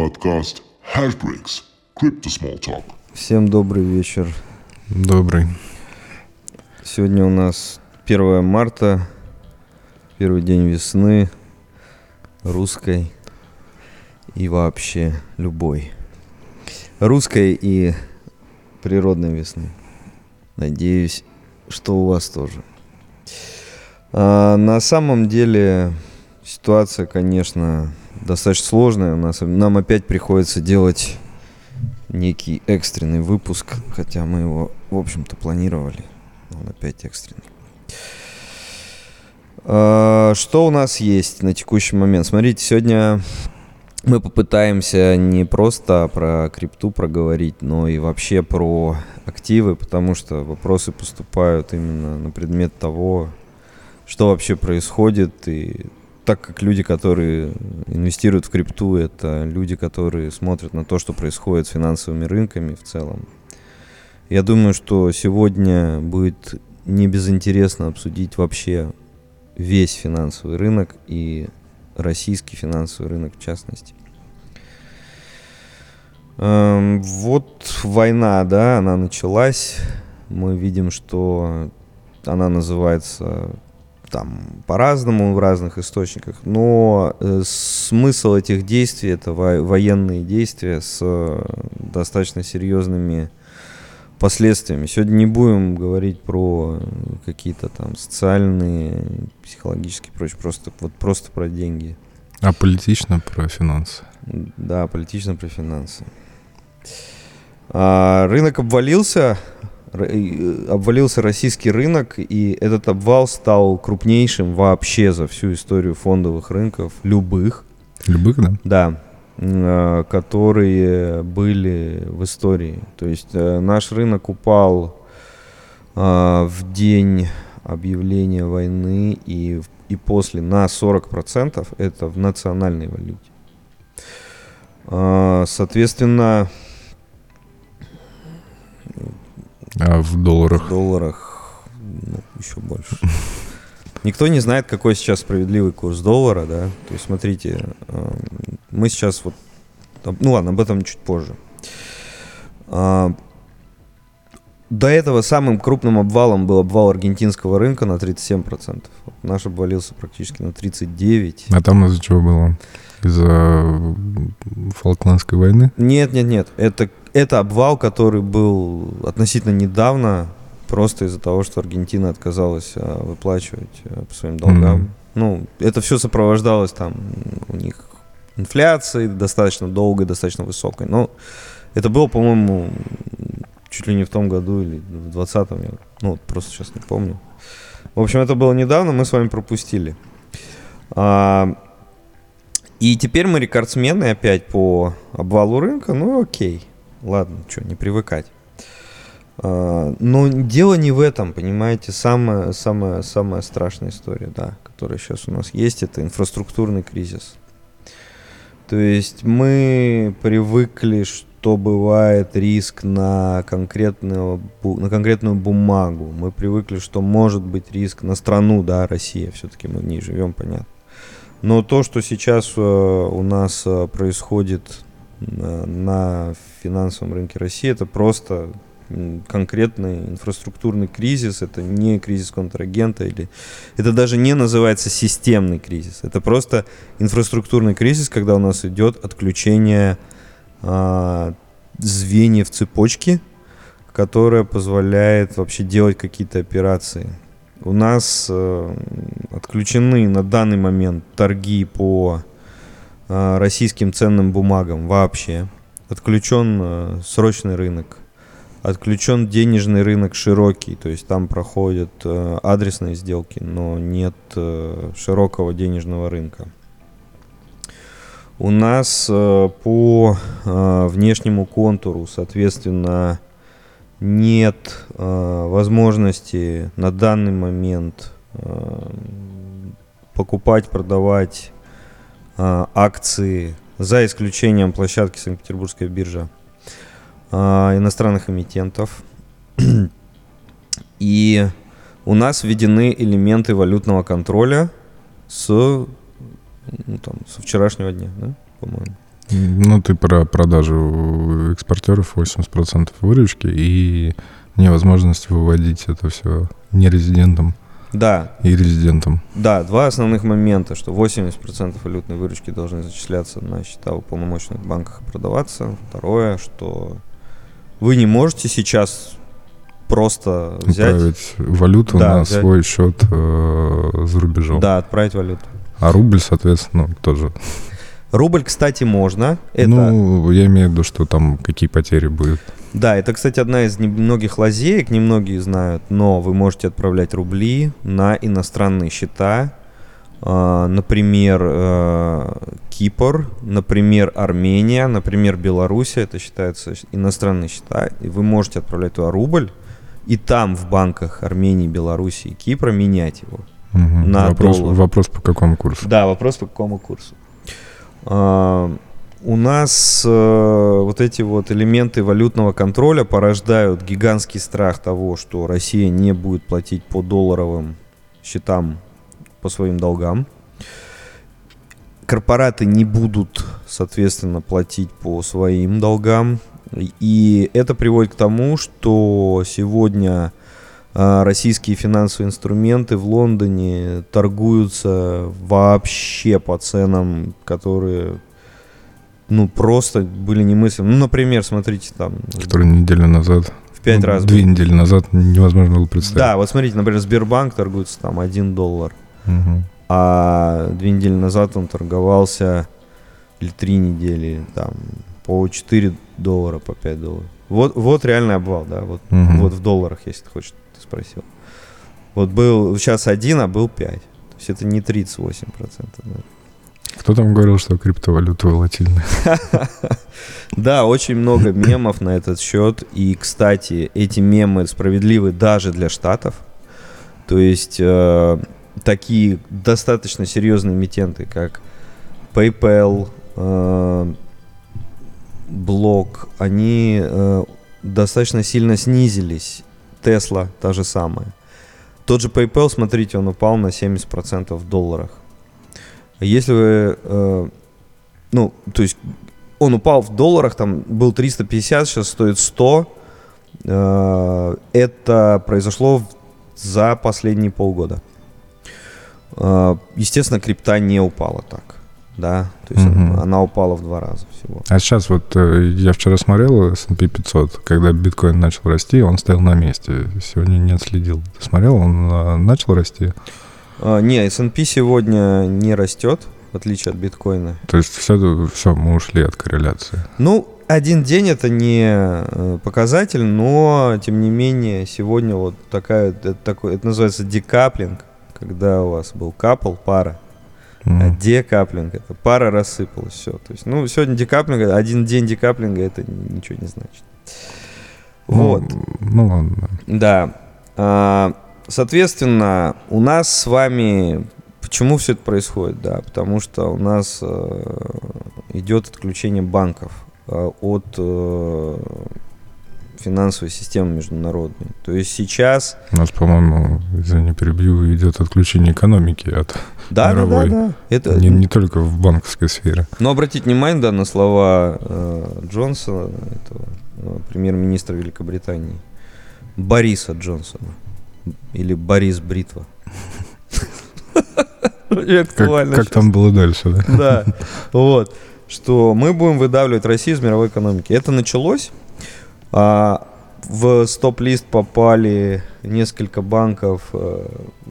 Подкаст Hashbricks. Crypto Small Talk. Всем добрый вечер. Добрый. Сегодня у нас 1 марта, первый день весны, русской и вообще любой. Русской и природной весны. Надеюсь, что у вас тоже. А, на самом деле ситуация, конечно, достаточно сложная. У нас, нам опять приходится делать некий экстренный выпуск, хотя мы его, в общем-то, планировали. Он опять экстренный. А, что у нас есть на текущий момент? Смотрите, сегодня мы попытаемся не просто про крипту проговорить, но и вообще про активы, потому что вопросы поступают именно на предмет того, что вообще происходит. И так как люди, которые инвестируют в крипту, это люди, которые смотрят на то, что происходит с финансовыми рынками в целом. Я думаю, что сегодня будет не безинтересно обсудить вообще весь финансовый рынок и российский финансовый рынок в частности. Эм, вот война, да, она началась. Мы видим, что она называется там по-разному в разных источниках, но э, смысл этих действий это во- военные действия с э, достаточно серьезными последствиями. Сегодня не будем говорить про какие-то там социальные, психологические, прочее, просто вот просто про деньги. А политично про финансы. Да, политично про финансы. А, рынок обвалился, обвалился российский рынок, и этот обвал стал крупнейшим вообще за всю историю фондовых рынков, любых, Любых, да? да, э, которые были в истории. То есть э, наш рынок упал в день объявления войны и, и после на 40%, это в национальной валюте. Соответственно, А в долларах. в долларах ну, еще больше. Никто не знает, какой сейчас справедливый курс доллара, да. То есть, смотрите, эм, мы сейчас вот, ну ладно, об этом чуть позже. А, До этого самым крупным обвалом был обвал аргентинского рынка на 37%. Вот наш обвалился практически на 39%. А там из-за чего было? Из-за Фолкландской войны? Нет, нет, нет. Это, это обвал, который был относительно недавно, просто из-за того, что Аргентина отказалась а, выплачивать а, по своим долгам. Мгм. Ну, это все сопровождалось там у них инфляцией достаточно долгой, достаточно высокой. Но это было, по-моему, чуть ли не в том году или в 20-м. я, Ну, просто сейчас не помню. В общем, это было недавно, мы с вами пропустили. А, и теперь мы рекордсмены опять по обвалу рынка. Ну, окей. Ладно, что, не привыкать. А, Но дело не в этом, понимаете, самая, самая, самая страшная история, да, которая сейчас у нас есть, это инфраструктурный кризис. То есть мы привыкли, что бывает риск на, конкретную, на конкретную бумагу. Мы привыкли, что может быть риск на страну, да, Россия, все-таки мы в ней живем, понятно. Но то, что сейчас э, у нас э, происходит на, на финансовом рынке России, это просто конкретный инфраструктурный кризис, это не кризис контрагента, или это даже не называется системный кризис, это просто инфраструктурный кризис, когда у нас идет отключение а, звеньев цепочки, которая позволяет вообще делать какие-то операции. У нас э, отключены на данный момент торги по российским ценным бумагам вообще. Отключен э, срочный рынок. Отключен денежный рынок широкий, то есть там проходят э, адресные сделки, но нет э, широкого денежного рынка. У нас э, по э, внешнему контуру, соответственно, нет э, возможности на данный момент э, покупать, продавать э, акции за исключением площадки Санкт-Петербургская биржа э, иностранных эмитентов. И у нас введены элементы валютного контроля с, ну, там, со вчерашнего дня, да, по-моему. Ну, ты про продажу экспортеров 80% выручки и невозможность выводить это все нерезидентам Да, и резидентам. да, два основных момента, что 80% валютной выручки должны зачисляться на счета в уполномоченных банках и продаваться. Второе, что вы не можете сейчас просто взять, Отправить валюту Да, на взять. свой счет э, за рубежом. да, отправить валюту. А рубль, соответственно, тоже. Рубль, кстати, можно. Это, Ну, я имею в виду, что там какие потери будут. Да, это, кстати, одна из немногих лазеек, немногие знают, но вы можете отправлять рубли на иностранные счета, А, например, э, Кипр, например, Армения, например, Белоруссия, это считаются щ- иностранные счета, и вы можете отправлять туда рубль, и там в банках Армении, Белоруссии и Кипра менять его. Мгм. На вопрос, доллар. вопрос по какому курсу? Да, вопрос по какому курсу. А, у нас э, вот эти вот элементы валютного контроля порождают гигантский страх того, что Россия не будет платить по долларовым счетам по своим долгам. Корпораты не будут, соответственно, платить по своим долгам. И это приводит к тому, что сегодня российские финансовые инструменты в Лондоне торгуются вообще по ценам, которые ну просто были немыслимы. Ну, например, смотрите, там Который неделю назад, в пять ну, раз. две был. недели назад невозможно было представить. Да, вот смотрите, например, Сбербанк торгуется там 1 доллар, Мгм. а две недели назад он торговался или три недели там по 4 доллара, по 5 долларов. Вот, вот реальный обвал, да, вот, Мгм. вот в долларах, если ты хочешь, ты спросил. Вот был сейчас один, а был 5. То есть это не 38%. Да. Кто там говорил, что криптовалюта волатильная? Да, очень много мемов на этот счет. И, кстати, эти мемы справедливы даже для штатов. То есть э, такие достаточно серьезные эмитенты, как PayPal, э, Block, они э, достаточно сильно снизились. Tesla та же самая. Тот же PayPal, смотрите, он упал на 70% в долларах. Если вы, э, ну, то есть он упал в долларах, там был 350, сейчас стоит 100. Э, Это произошло за последние полгода. Э, Естественно, крипта не упала так, да, то есть Мгм. она упала в два раза всего. А сейчас вот э, я вчера смотрел S&P 500, когда биткоин начал расти, он стоял на месте. Сегодня не отследил. Ты смотрел, он э, начал расти? А, Не, S&P сегодня не растет, в отличие от биткоина. То есть все, все, мы ушли от корреляции. Ну, один день это не э, показатель, но тем не менее сегодня вот такая, это, такой, это называется декаплинг, когда у вас был капл, пара, Мгм. декаплинг это пара рассыпалась, все. То есть, ну, сегодня декаплинг, один день декаплинга это ни- ничего не значит. Ну, Вот. Ну, ладно. да. Да. А, Соответственно, у нас с вами... Почему все это происходит? Да, потому что у нас э, идет отключение банков э, от э, финансовой системы международной. То есть сейчас... У нас, по-моему, извини, перебью, идет отключение экономики от Да, да, да, Мировой. да. Это, не, не только в банковской сфере. Но обратите внимание, да, на слова э, Джонсона, этого, э, премьер-министра Великобритании, Бориса Джонсона. Или Борис Бритва. Как, как там было дальше, да? Да, вот. Что мы будем выдавливать Россию из мировой экономики. Это началось. А, в стоп-лист попали несколько банков. э,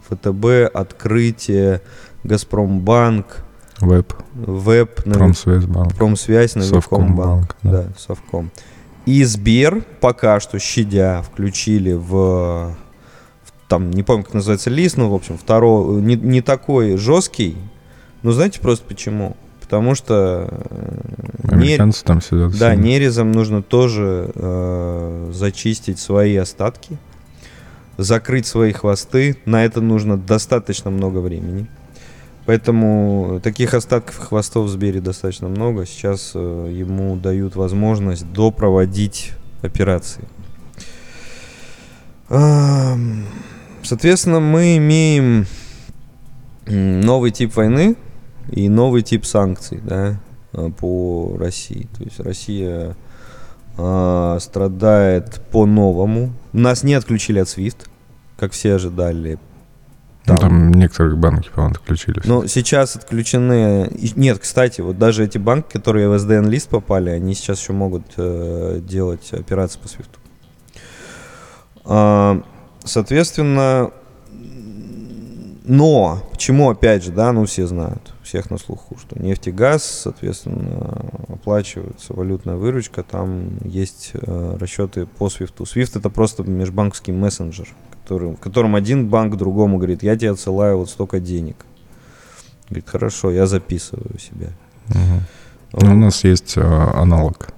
ВТБ, Открытие, Газпромбанк, Веб, Веб, Промсвязьбанк. Промсвязь, Совкомбанк, Навикомбанк. да. Да, Совком. И Сбер пока что, щадя, включили в, в там, не помню, как называется лист, ну, в общем, второй, не, не такой жесткий. Ну, знаете просто почему? Потому что э, Американцы там сидят. да, все. нерезом нужно тоже э, зачистить свои остатки, закрыть свои хвосты. На это нужно достаточно много времени. Поэтому таких остатков хвостов в Сбере достаточно много. Сейчас э, ему дают возможность допроводить операции. Соответственно, мы имеем новый тип войны и новый тип санкций, да. э, по России. То есть Россия э, страдает по-новому. Нас не отключили от SWIFT, как все ожидали. Ну, Там. Там некоторые банки, по-моему, отключились. Но сейчас отключены... Нет, кстати, вот даже эти банки, которые в SDN-лист попали, они сейчас еще могут э, делать операции по SWIFT. А, соответственно, но почему, опять же, да, ну все знают, всех на слуху, что нефть и газ, соответственно, оплачивается валютная выручка, там есть э, расчеты по SWIFT. SWIFT это просто межбанковский мессенджер, который, в котором один банк другому говорит, я тебе отсылаю вот столько денег. Говорит, хорошо, я записываю себе. Мгм. Ну, у нас есть э, аналог.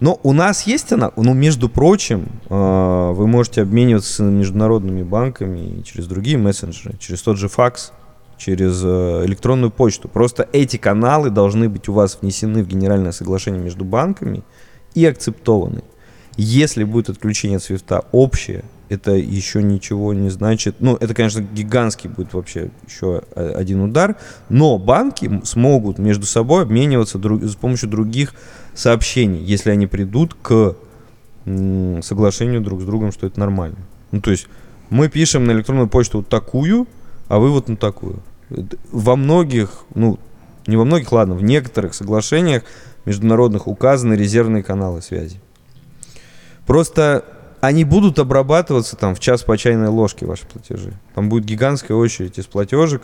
Но у нас есть она, ну, между прочим, э, вы можете обмениваться с международными банками и через другие мессенджеры, через тот же факс, через э, электронную почту. Просто эти каналы должны быть у вас внесены в генеральное соглашение между банками и акцептованы. Если будет отключение от свифта общее, это еще ничего не значит. Ну, это, конечно, гигантский будет вообще еще э, один удар, но банки смогут между собой обмениваться друг- с помощью других сообщений, если они придут к соглашению друг с другом, что это нормально. Ну, то есть мы пишем на электронную почту вот такую, а вы вот на такую. Во многих, ну, не во многих, ладно, в некоторых соглашениях международных указаны резервные каналы связи. Просто они будут обрабатываться там в час по чайной ложке ваши платежи. Там будет гигантская очередь из платежек.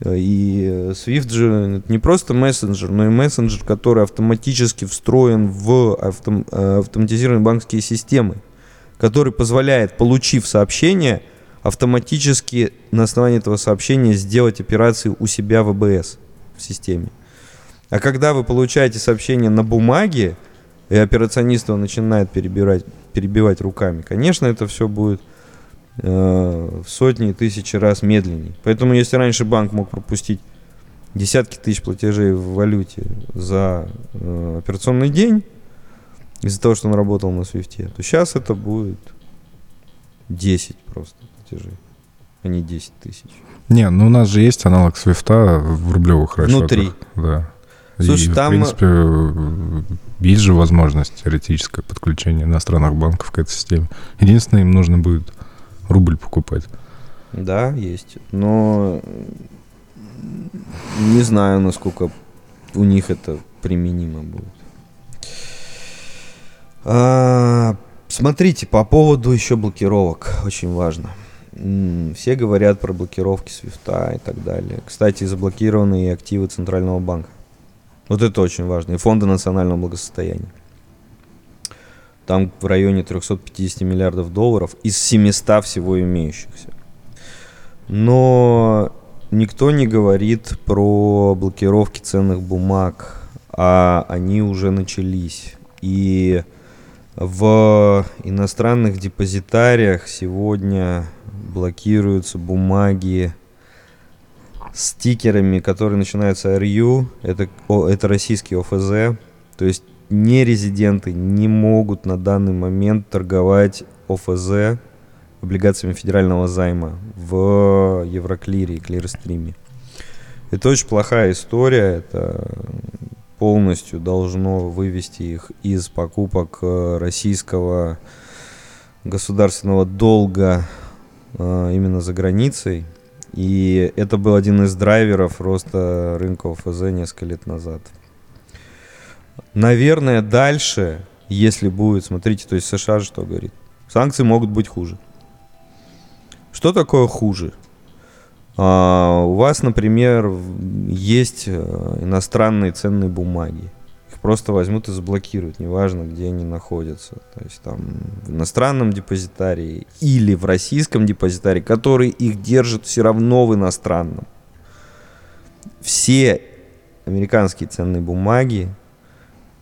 Э, И э, Swift же не просто мессенджер, но и мессенджер, который автоматически встроен в автом- э, автоматизированные банковские системы, который позволяет, получив сообщение, автоматически на основании этого сообщения сделать операции у себя в АБС в системе. А когда вы получаете сообщение на бумаге, и операционист его начинает перебирать, перебивать руками, конечно, это все будет э, в сотни и тысячи раз медленнее. Поэтому, если раньше банк мог пропустить десятки тысяч платежей в валюте за э, операционный день, из-за того, что он работал на свифте, то сейчас это будет 10 просто платежей, а не 10 тысяч. Не, ну у нас же есть аналог свифта в рублевых расчетах. Внутри. Да. Слушай, И, там- в принципе, есть же возможность теоретическое подключение иностранных банков к этой системе. Единственное, им нужно будет рубль покупать. Да, есть. Но не знаю, насколько у них это применимо будет. А, смотрите, по поводу еще блокировок, очень важно. Все говорят про блокировки свифта и так далее. Кстати, заблокированы и активы Центрального банка. Вот это очень важно. И фонда национального благосостояния. Там в районе 350 миллиардов долларов из 700 всего имеющихся. Но никто не говорит про блокировки ценных бумаг, а они уже начались. И в иностранных депозитариях сегодня блокируются бумаги стикерами, которые начинаются RU, это, о- это российский ОФЗ, то есть нерезиденты не могут на данный момент торговать ОФЗ облигациями федерального займа в Евроклире и Клирстриме. Это очень плохая история, это полностью должно вывести их из покупок э, российского государственного долга именно за границей. И это был один из драйверов роста рынка ОФЗ несколько лет назад. Наверное, дальше, если будет, смотрите, то есть США что говорит? Санкции могут быть хуже. Что такое хуже? А, у вас, например, есть э, иностранные ценные бумаги. Просто возьмут и заблокируют, неважно, где они находятся. То есть там в иностранном депозитарии или в российском депозитарии, который их держит все равно в иностранном. Все американские ценные бумаги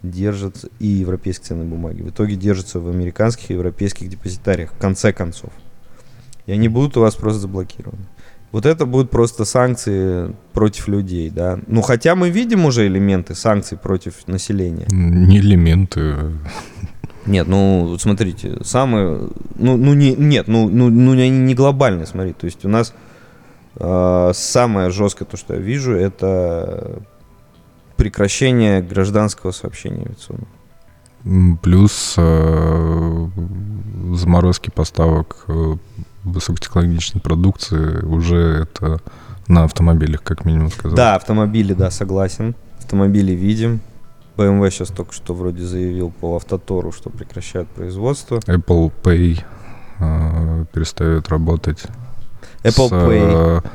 держатся и европейские ценные бумаги в итоге держатся в американских и европейских депозитариях в конце концов. И они будут у вас просто заблокированы. Вот это будут просто санкции против людей, да. Ну, хотя мы видим уже элементы санкций против населения. Не элементы. Нет, ну, смотрите, самые, ну, ну не, нет, ну, ну, ну, они не глобальные, смотри, то есть у нас э, самое жесткое, то, что я вижу, это прекращение гражданского сообщения авиационного. Плюс э, заморозки поставок э, высокотехнологичной продукции уже это на автомобилях, как минимум сказал. Да, автомобили, да, согласен. Автомобили видим. BMW сейчас только что вроде заявил по автотору, что прекращают производство. Apple Pay э, перестает работать Apple с Pay. э,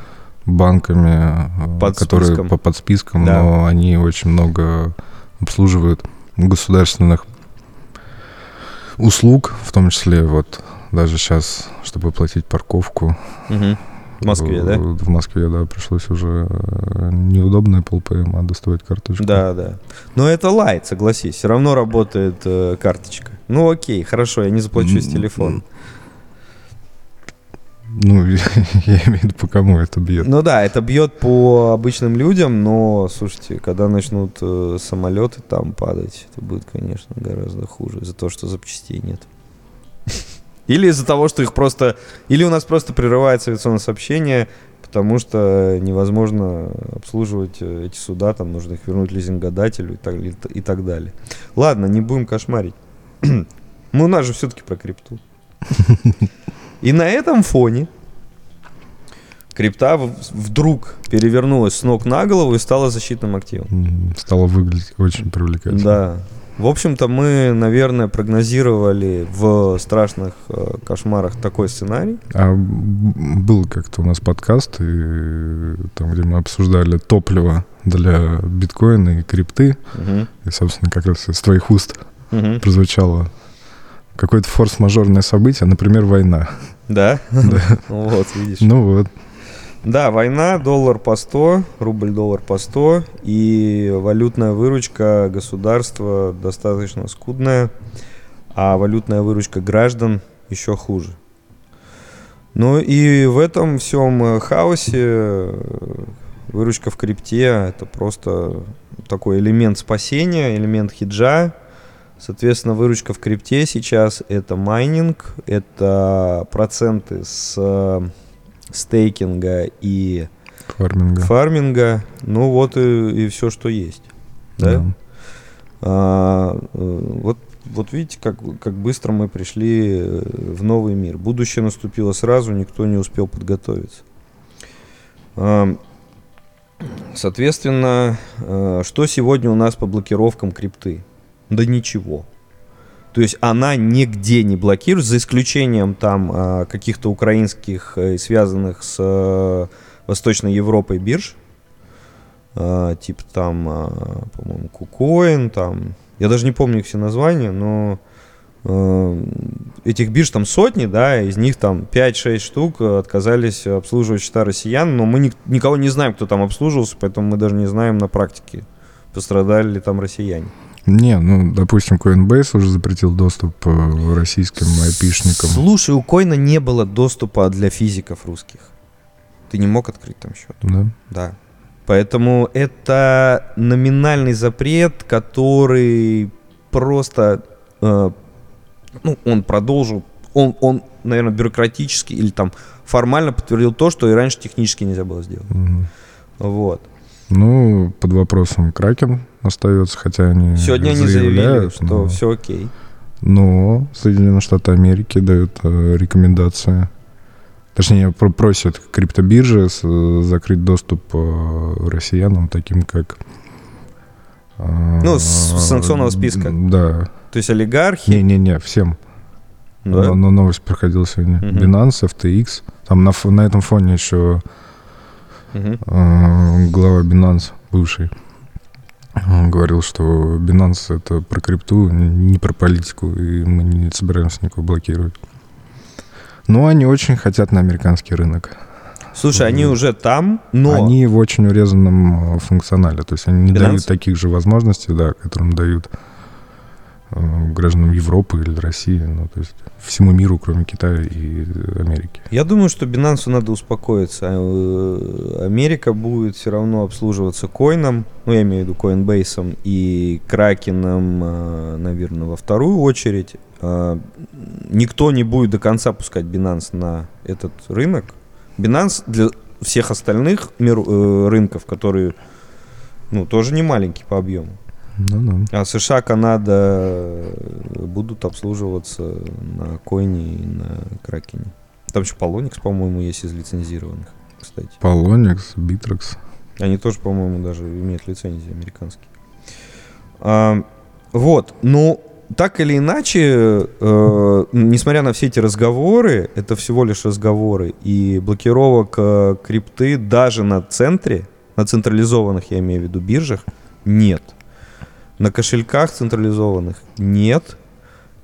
банками, э, Под которые списком. по под списком, Да. но они очень много обслуживают государственных услуг, в том числе вот даже сейчас, чтобы оплатить парковку. Мгм. В Москве, э, да? В Москве, да, пришлось уже э, неудобно Apple Pay, а доставать карточку. Да, да. Но это лайт, согласись. Все равно работает э, карточка. Ну окей, хорошо, я не заплачу с телефона. Ну, я имею в виду, по кому это бьет. Ну да, это бьет по обычным людям, но, слушайте, когда начнут э, самолеты там падать, это будет, конечно, гораздо хуже из-за того, что запчастей нет. Или из-за того, что их просто... Или у нас просто прерывается авиационное сообщение, потому что невозможно обслуживать э, эти суда, там нужно их вернуть лизингодателю и так, и так далее. Ладно, не будем кошмарить. Мы у нас же все-таки про крипту. И на этом фоне крипта вдруг перевернулась с ног на голову и стала защитным активом. М, Стало выглядеть очень привлекательно. Да. В общем-то, мы, наверное, прогнозировали в страшных э, кошмарах такой сценарий. А был как-то у нас подкаст, и там, где мы обсуждали топливо для биткоина и крипты, Мгм. и, собственно, как раз из твоих уст Мгм. прозвучало какое-то форс-мажорное событие, например, война. Да? Да. Вот, видишь. Ну вот, Да, война, доллар по 100, рубль-доллар по 100, и валютная выручка государства достаточно скудная, а валютная выручка граждан еще хуже. Ну и в этом всем э, хаосе э, выручка в крипте это просто такой элемент спасения, элемент хеджа. Соответственно, выручка в крипте сейчас это майнинг, это проценты с э, стейкинга и фарминга. фарминга. Ну вот и, все, что есть. Да? Да. А, э, вот, вот видите, как, как быстро мы пришли э, в новый мир. Будущее наступило сразу, никто не успел подготовиться. А, Соответственно, э, что сегодня у нас по блокировкам крипты? Да ничего. То есть она нигде не блокирует, за исключением там э, каких-то украинских, э, связанных с э, Восточной Европой бирж. Э, Типа там, э, по-моему, Кукоин, там. Я даже не помню их все названия, но э, этих бирж там сотни, да, из них там 5-6 штук отказались обслуживать счета россиян, но мы ник- никого не знаем, кто там обслуживался, поэтому мы даже не знаем на практике, пострадали ли там россияне. Не, ну, допустим, Coinbase уже запретил доступ э, российским айпишникам. Слушай, у Койна не было доступа для физиков русских. Ты не мог открыть там счет. Да? Да. Поэтому это номинальный запрет, который просто, э, ну, он продолжил, он, он, наверное, бюрократически или там формально подтвердил то, что и раньше технически нельзя было сделать. Мгм. Вот. Ну, под вопросом Кракен остается, хотя они Сегодня они заявили, что но- все окей. Но Соединенные Штаты Америки дают э, рекомендации. Точнее, про- просят криптобиржи э, закрыть доступ э, россиянам, таким как... Ну, с санкционного списка. Да. То есть олигархи. Не-не-не, всем. да? Но, но новость проходила сегодня. Мгм. Binance, FTX. Там на, на этом фоне еще Э, глава Binance, бывший, он говорил, что Binance это про крипту, не про политику, и мы не собираемся никого блокировать. Но они очень хотят на американский рынок. Слушай, они уже там, но... Они в очень урезанном э, функционале. То есть они не Binance? дают таких же возможностей, да, которым дают э, гражданам Европы или России. Ну, то есть всему миру, кроме Китая и Америки. Я думаю, что Binance надо успокоиться. Э, Америка будет все равно обслуживаться коином, ну, я имею в виду Coinbase и Кракеном, наверное, во вторую очередь. Никто не будет до конца пускать Binance на этот рынок. Binance для всех остальных мир- э, рынков, которые Ну, тоже не маленький по объему. Ну да. А США, Канада э, будут обслуживаться на Койне и на Кракене. Там еще Polonix, по-моему, есть из лицензированных, кстати. Polonix, Bittrex. Они тоже, по-моему, даже имеют лицензии американские. А, вот, ну, так или иначе, э, несмотря на все эти разговоры, это всего лишь разговоры, и блокировок э, крипты даже на центре, на централизованных, я имею в виду, биржах, нет. На кошельках централизованных нет.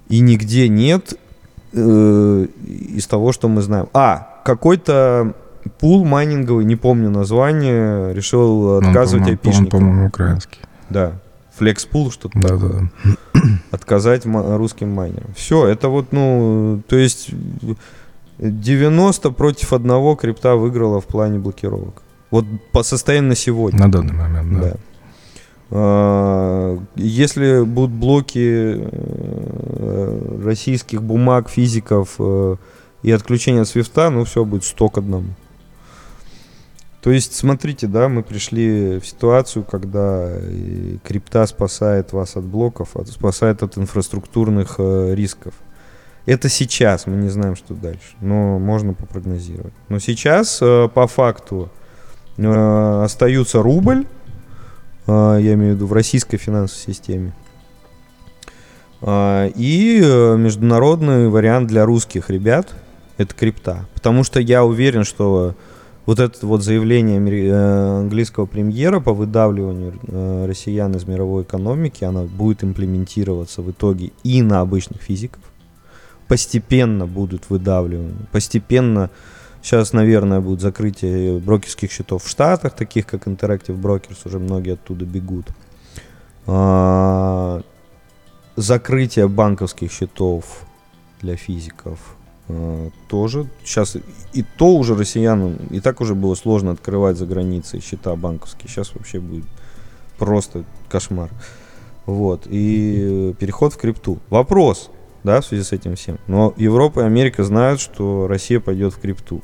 И нигде нет э, из того, что мы знаем. А, какой-то пул майнинговый, не помню название, решил Он, отказывать он, айпишникам. по-моему, украинский. Да. Флекспул, что-то Да, такое. да. Отказать русским майнерам. Все, это вот, ну, то есть 90 против одного крипта выиграла в плане блокировок. Вот по состоянию на сегодня. На данный момент, да. Да. Если будут блоки э, российских бумаг, физиков э, и отключение от свифта, ну все будет 100 к одному. То есть, смотрите, да, мы пришли в ситуацию, когда крипта спасает вас от блоков, спасает от инфраструктурных э, рисков. Это сейчас, мы не знаем, что дальше, но можно попрогнозировать. Но сейчас, по факту, остаются рубль, я имею в виду в российской финансовой системе. А, И э, международный вариант для русских ребят это крипта. Потому что я уверен, что вот это вот заявление э, английского премьера по выдавливанию э, россиян из мировой экономики, она будет имплементироваться в итоге и на обычных физиков. Постепенно будут выдавливания. Постепенно Сейчас, наверное, будет закрытие брокерских счетов в Штатах, таких как Interactive Brokers, уже многие оттуда бегут. А, Закрытие банковских счетов для физиков а, тоже. Сейчас и то уже россиянам, и так уже было сложно открывать за границей счета банковские. Сейчас вообще будет просто кошмар. Вот. И переход в крипту. Вопрос, да, в связи с этим всем. Но Европа и Америка знают, что Россия пойдет в крипту.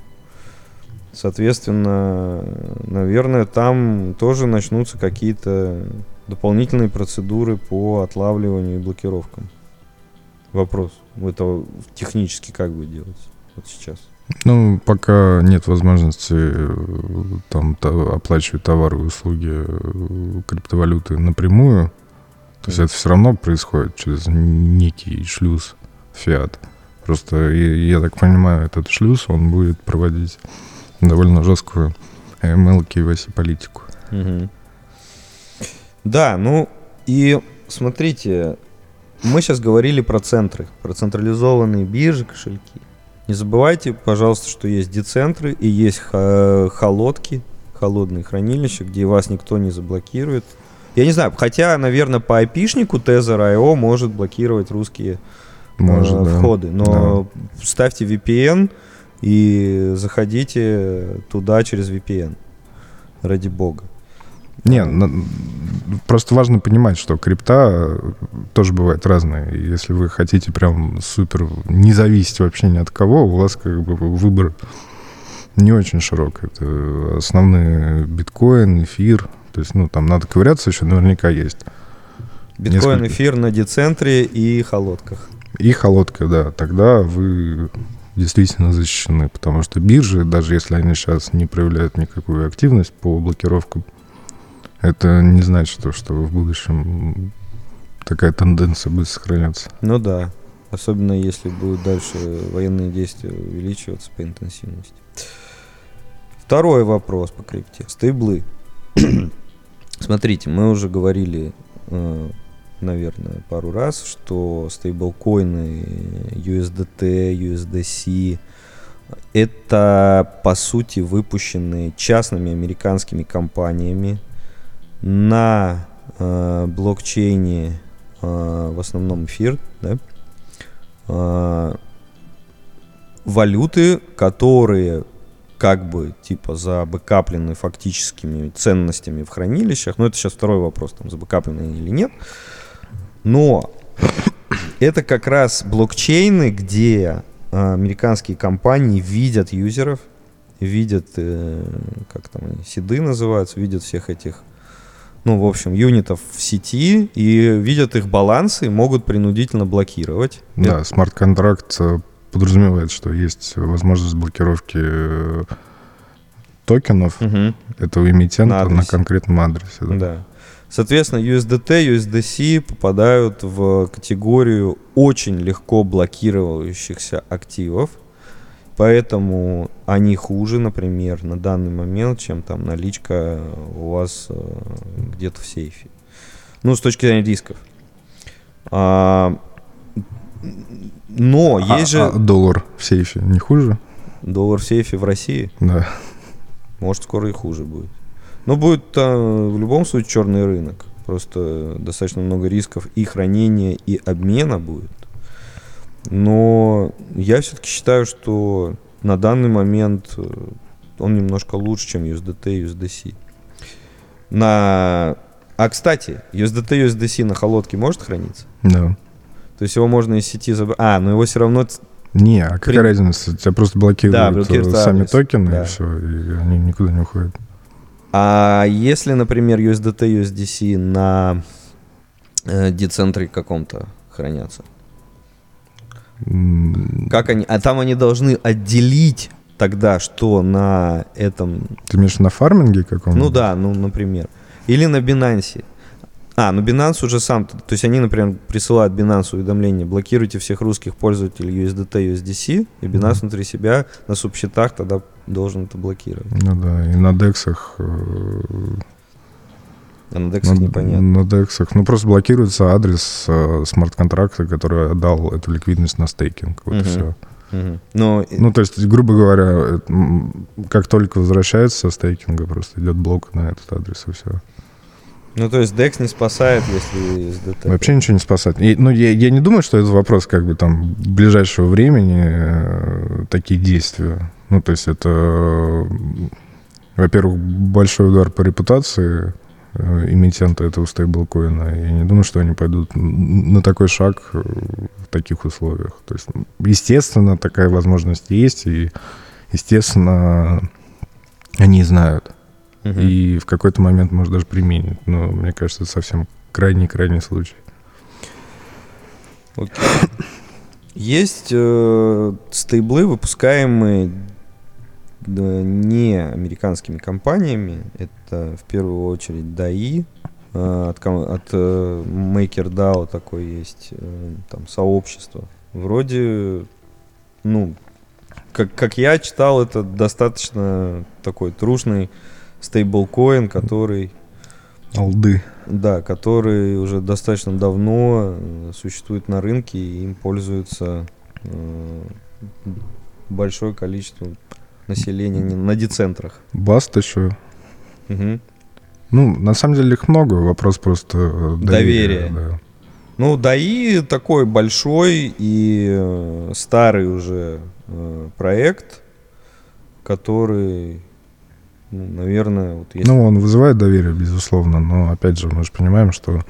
Соответственно, наверное, там тоже начнутся какие-то дополнительные процедуры по отлавливанию и блокировкам. Вопрос. Это технически как будет делаться вот сейчас? Ну, пока нет возможности э, там та- оплачивать товары и услуги э, криптовалюты напрямую, то есть это все равно происходит через некий шлюз фиат. Просто, я, я так понимаю, этот шлюз, он будет проводить довольно жесткую ML KYC политику. Мгм. Да, ну и смотрите, мы сейчас говорили про центры, про централизованные биржи, кошельки. Не забывайте, пожалуйста, что есть децентры и есть холодки, холодные хранилища, где вас никто не заблокирует. Я не знаю, хотя, наверное, по айпишнику Tether.io может блокировать русские Может, э, да. входы. Но ставьте VPN и заходите туда через VPN. Ради бога. Не, просто важно понимать, что крипта э, тоже бывает разная. Если вы хотите прям супер не зависеть вообще ни от кого, у вас как бы выбор не очень широк. Это основные биткоин, эфир. То есть, ну, там надо ковыряться еще, наверняка есть. Биткоин, Несколько. эфир на децентре и холодках. И холодка, да. Тогда вы действительно защищены, потому что биржи, даже если они сейчас не проявляют никакую активность по блокировкам, это не значит, что, в будущем такая тенденция будет сохраняться. Ну да. Особенно если будут дальше военные действия увеличиваться по интенсивности. Второй вопрос по крипте. Стейблы. Смотрите, мы уже говорили, э, наверное, пару раз, что стейблкоины USDT, USDC это, по сути, выпущенные частными американскими компаниями на э, блокчейне э, в основном эфир, да, э, валюты, которые как бы типа забэкаплены фактическими ценностями в хранилищах. Но это сейчас второй вопрос, там забэкаплены или нет. Но это как раз блокчейны, где э, американские компании видят юзеров, видят, э, как там они, седы называются, видят всех этих ну, в общем, юнитов в сети и видят их балансы и могут принудительно блокировать. Да, смарт-контракт э, подразумевает, что есть возможность блокировки э, токенов Мгм. этого эмитента На на, адресе. конкретном адресе. да. Да. Соответственно, USDT, USDC попадают в категорию очень легко блокирующихся активов. Поэтому они хуже, например, на данный момент, чем там наличка у вас э, где-то в сейфе. Ну, с точки зрения рисков. А, но А- есть же а доллар в сейфе не хуже? доллар в сейфе в России. Да. Может, скоро и хуже будет. Но будет э, в любом случае черный рынок. Просто достаточно много рисков и хранения, и обмена будет. Но я все-таки считаю, что на данный момент э, он немножко лучше, чем USDT и USDC. На... А, кстати, USDT и USDC на холодке может храниться? Да. То есть его можно из сети забрать. А, но его все равно... Не, а какая При- разница? Тебя просто блокируют, Да, э, блокируется сами адрес, токены, да. и все, и они никуда не уходят. А если, например, USDT, USDC на э, децентре каком-то хранятся? Как они? А там они должны отделить тогда, что на этом... Ты имеешь на фарминге каком-то? Ну да, ну, например. Или на Binance. А, ну Binance уже сам... То есть они, например, присылают Binance уведомление, блокируйте всех русских пользователей USDT, USDC, и Binance внутри себя на субсчетах тогда должен это блокировать. Ну да, и на дексах... э, А на DEX на, непонятно. на дексах. Ну, просто блокируется адрес э, смарт-контракта, который отдал эту ликвидность на стейкинг. Вот и Мгм. все. Мгм. Но Ну, то есть, грубо говоря, э, как только возвращается со стейкинга, просто идет блок на этот адрес и все. Ну, то есть DEX не спасает, если SDT. Вообще ничего не спасать. И, ну, я, я не думаю, что это вопрос как бы там ближайшего времени э, такие действия. Ну, то есть это, э, во-первых, большой удар по репутации э, этого стейблкоина. Я не думаю, что они пойдут на такой шаг э, в таких условиях. То есть, естественно, такая возможность есть, и, естественно, они знают. Мгм. И в какой-то момент, может, даже применит. Но мне кажется, это совсем крайний-крайний случай. Окей. Есть э, стейблы, выпускаемые да, не американскими компаниями. Это в первую очередь DAI. э, от, от э, MakerDAO такое есть э, там сообщество. Вроде, ну, как, как я читал, это достаточно такой трушный стейблкоин, который Алды. да, который уже достаточно давно э, существует на рынке, и им пользуется э, большое количество населения на децентрах. Баст еще. Мгм. Ну, на самом деле их много. Вопрос просто э, Доверия. доверия. да. Ну, ДАИ такой большой и э, старый уже э, проект, который, ну, наверное, вот если... Ну, он вызывает доверие, безусловно, но опять же, мы же понимаем, что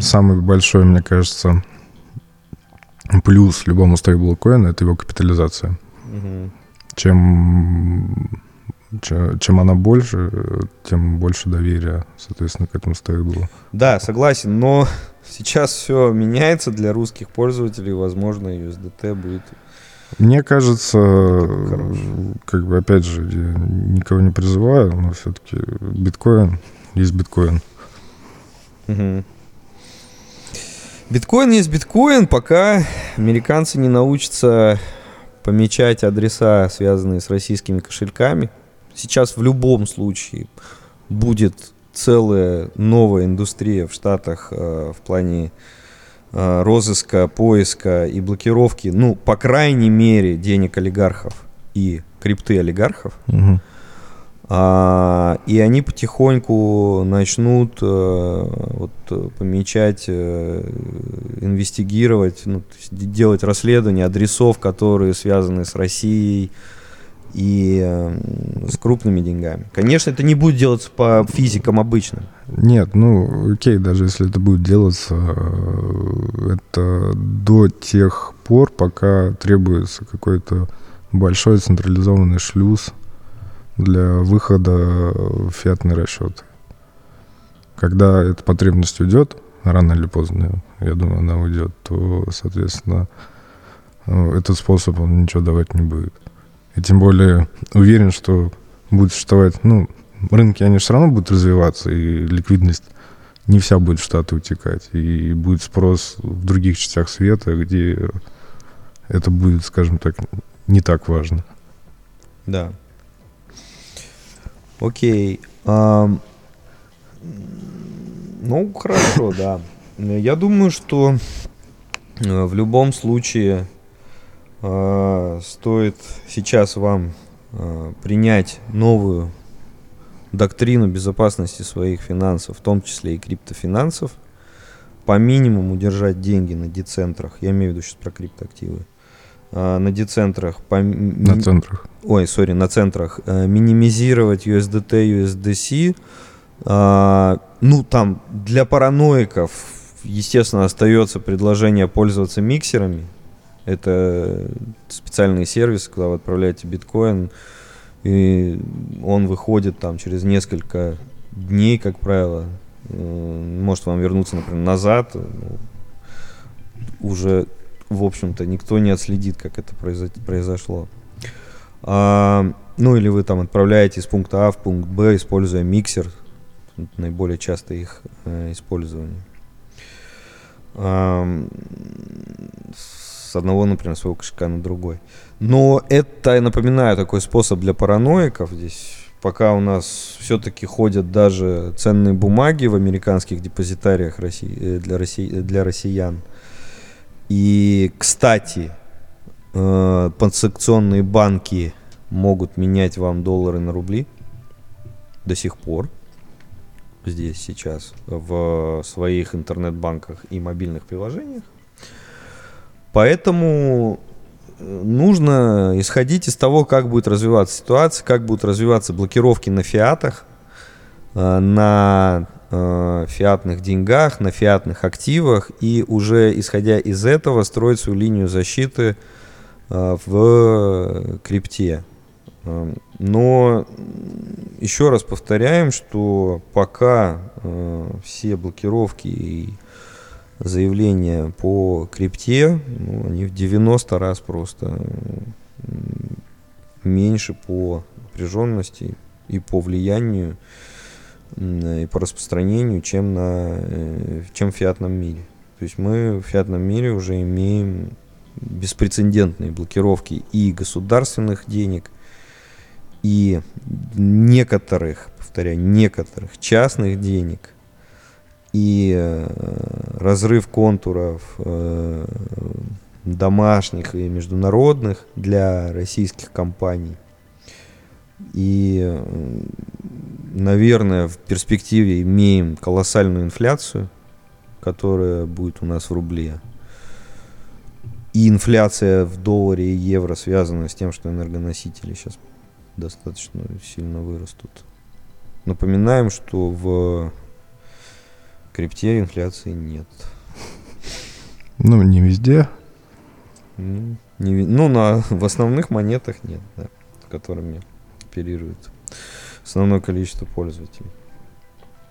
самый большой, мне кажется, плюс любому стейблкоину это его капитализация. Мгм. Чем, че- чем она больше, тем больше доверия, соответственно, к этому стейблу. Да, согласен, но сейчас все меняется для русских пользователей, возможно, USDT будет Мне кажется, Хорош. как бы, опять же, я никого не призываю, но все-таки биткоин есть биткоин. Биткоин есть биткоин, пока американцы не научатся помечать адреса, связанные с российскими кошельками. Сейчас в любом случае будет целая новая индустрия в Штатах э, в плане э, розыска, поиска и блокировки, ну, по крайней мере, денег олигархов и крипты олигархов. А, и они потихоньку начнут э, вот, э, помечать, э, инвестигировать, ну, делать расследования адресов, которые связаны с Россией и э, с крупными деньгами. Конечно, это не будет делаться по физикам обычным. Нет, ну, окей, даже если это будет делаться, э, это до тех пор, пока требуется какой-то большой централизованный шлюз для выхода в фиатный расчет. Когда эта потребность уйдет, рано или поздно, я думаю, она уйдет, то, соответственно, э, этот способ, он ничего давать не будет. И тем более уверен, что будет существовать, ну, рынки, они все равно будут развиваться, и ликвидность не вся будет в Штаты утекать. И будет спрос в других частях света, где это будет, скажем так, не так важно. Да. Окей. Ам, ну, хорошо, да. Я думаю, что э, в любом случае э, стоит сейчас вам э, принять новую доктрину безопасности своих финансов, в том числе и криптофинансов, по минимуму держать деньги на децентрах, я имею в виду сейчас про криптоактивы, а, на децентрах, по, На центрах. ой, сори, на центрах, э, минимизировать USDT, USDC, а, ну, там, для параноиков, естественно, остается предложение пользоваться миксерами. Это специальные сервисы, куда вы отправляете биткоин, и он выходит там через несколько дней, как правило. Э, Может вам вернуться, например, назад. Уже, в общем-то, никто не отследит, как это произо- произошло. А, ну или вы там отправляете из пункта А в пункт Б, используя миксер. Наиболее часто их э, использование. С одного, например, своего кошелька на другой. Но это, я напоминаю, такой способ для параноиков. Здесь пока у нас все-таки ходят даже ценные бумаги в американских депозитариях России, э, для, Росси- э, для россиян. И, кстати, э, подсекционные банки могут менять вам доллары на рубли до сих пор здесь сейчас в своих интернет-банках и мобильных приложениях. Поэтому э, нужно исходить из того, как будет развиваться ситуация, как будут развиваться блокировки на фиатах, э, на э, фиатных деньгах, на фиатных активах, и уже исходя из этого строить свою линию защиты в крипте. Но еще раз повторяем, что пока все блокировки и заявления по крипте, ну, они в 90 раз просто меньше по напряженности и по влиянию м, и по распространению, чем на э, чем в фиатном мире. То есть мы в фиатном мире уже имеем беспрецедентные блокировки и государственных денег, и некоторых, повторяю, некоторых частных денег, и э, разрыв контуров э, домашних и международных для российских компаний. И, э, наверное, в перспективе имеем колоссальную инфляцию, которая будет у нас в рубле. И инфляция в долларе и евро связана с тем, что энергоносители сейчас достаточно сильно вырастут. Напоминаем, что в крипте инфляции нет. Ну, не везде. Ну, не ну, на, в основных монетах нет, да, которыми оперирует основное количество пользователей.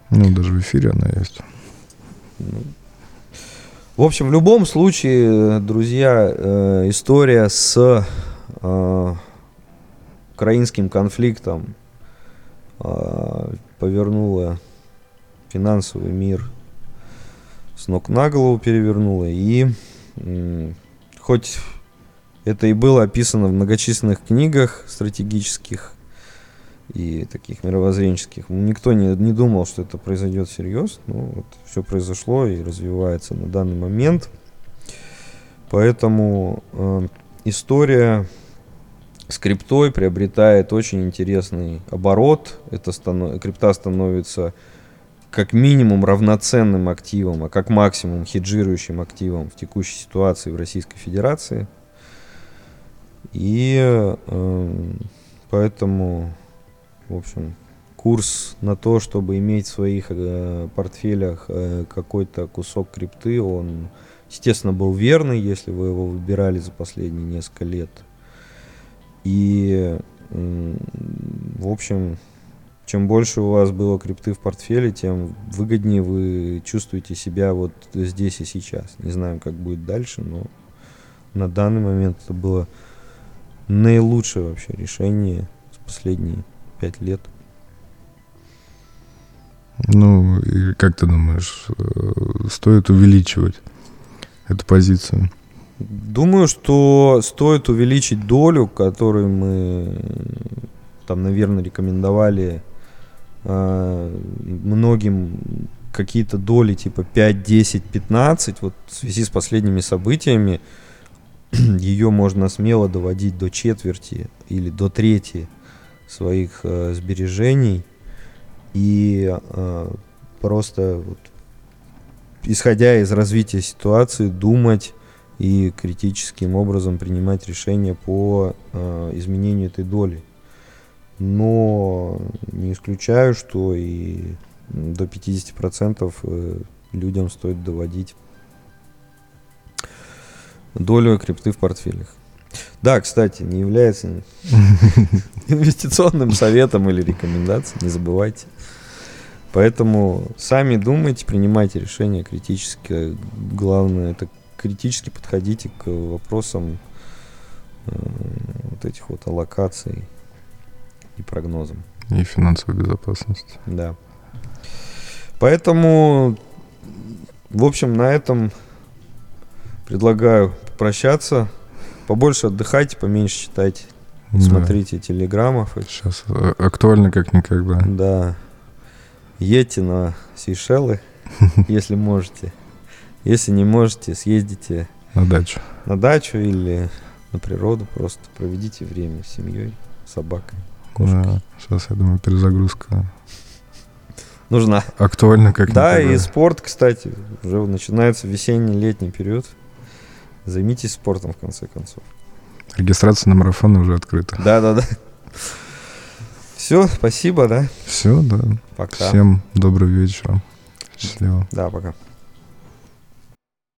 Ну, даже в эфире она есть. Ну, В общем, в любом случае, друзья, э, история с э, украинским конфликтом э, повернула финансовый мир с ног на голову перевернула. И хоть это и было описано в многочисленных книгах стратегических и таких мировоззренческих, никто не, не думал, что это произойдет всерьез. Ну, вот все произошло и развивается на данный момент. Поэтому э, история с криптой приобретает очень интересный оборот. Это станов... крипта становится как минимум равноценным активом, а как максимум хеджирующим активом в текущей ситуации в Российской Федерации. И э, поэтому, в общем, курс на то, чтобы иметь в своих э, портфелях э, какой-то кусок крипты, он, естественно, был верный, если вы его выбирали за последние несколько лет. И м, в общем, чем больше у вас было крипты в портфеле, тем выгоднее вы чувствуете себя вот здесь и сейчас. Не знаем, как будет дальше, но на данный момент это было наилучшее вообще решение за последние пять лет. Ну, и как ты думаешь, э, стоит увеличивать эту позицию? Думаю, что стоит увеличить долю, которую мы там, наверное, рекомендовали э, многим какие-то доли типа 5, 10, 15. Вот в связи с последними событиями ее можно смело доводить до четверти или до трети своих э, сбережений и э, просто вот, исходя из развития ситуации думать и критическим образом принимать решения по э, изменению этой доли. Но не исключаю, что и до 50% э, людям стоит доводить долю крипты в портфелях. Да, кстати, не является инвестиционным советом или рекомендацией, не забывайте. Поэтому сами думайте, принимайте решения критически. Главное, это критически подходите к вопросам э, вот этих вот аллокаций и прогнозам. И финансовой безопасности. Да. Поэтому, в общем, на этом предлагаю попрощаться. Побольше отдыхайте, поменьше читайте. Да. Смотрите телеграммов. Сейчас э, актуально как никогда. Да. Едьте на Сейшелы, если можете. Если не можете, съездите На дачу. на дачу или на природу, просто проведите время с семьей, собакой, кошкой. Да. Сейчас, я думаю, перезагрузка Нужна. актуальна как Да, никогда. и спорт, кстати, уже начинается весенний-летний период. Займитесь спортом, в конце концов. Регистрация на марафон уже открыта. Да-да-да. Все, спасибо, да? Все, да. Пока. Всем доброго вечера. Счастливо. Да, пока.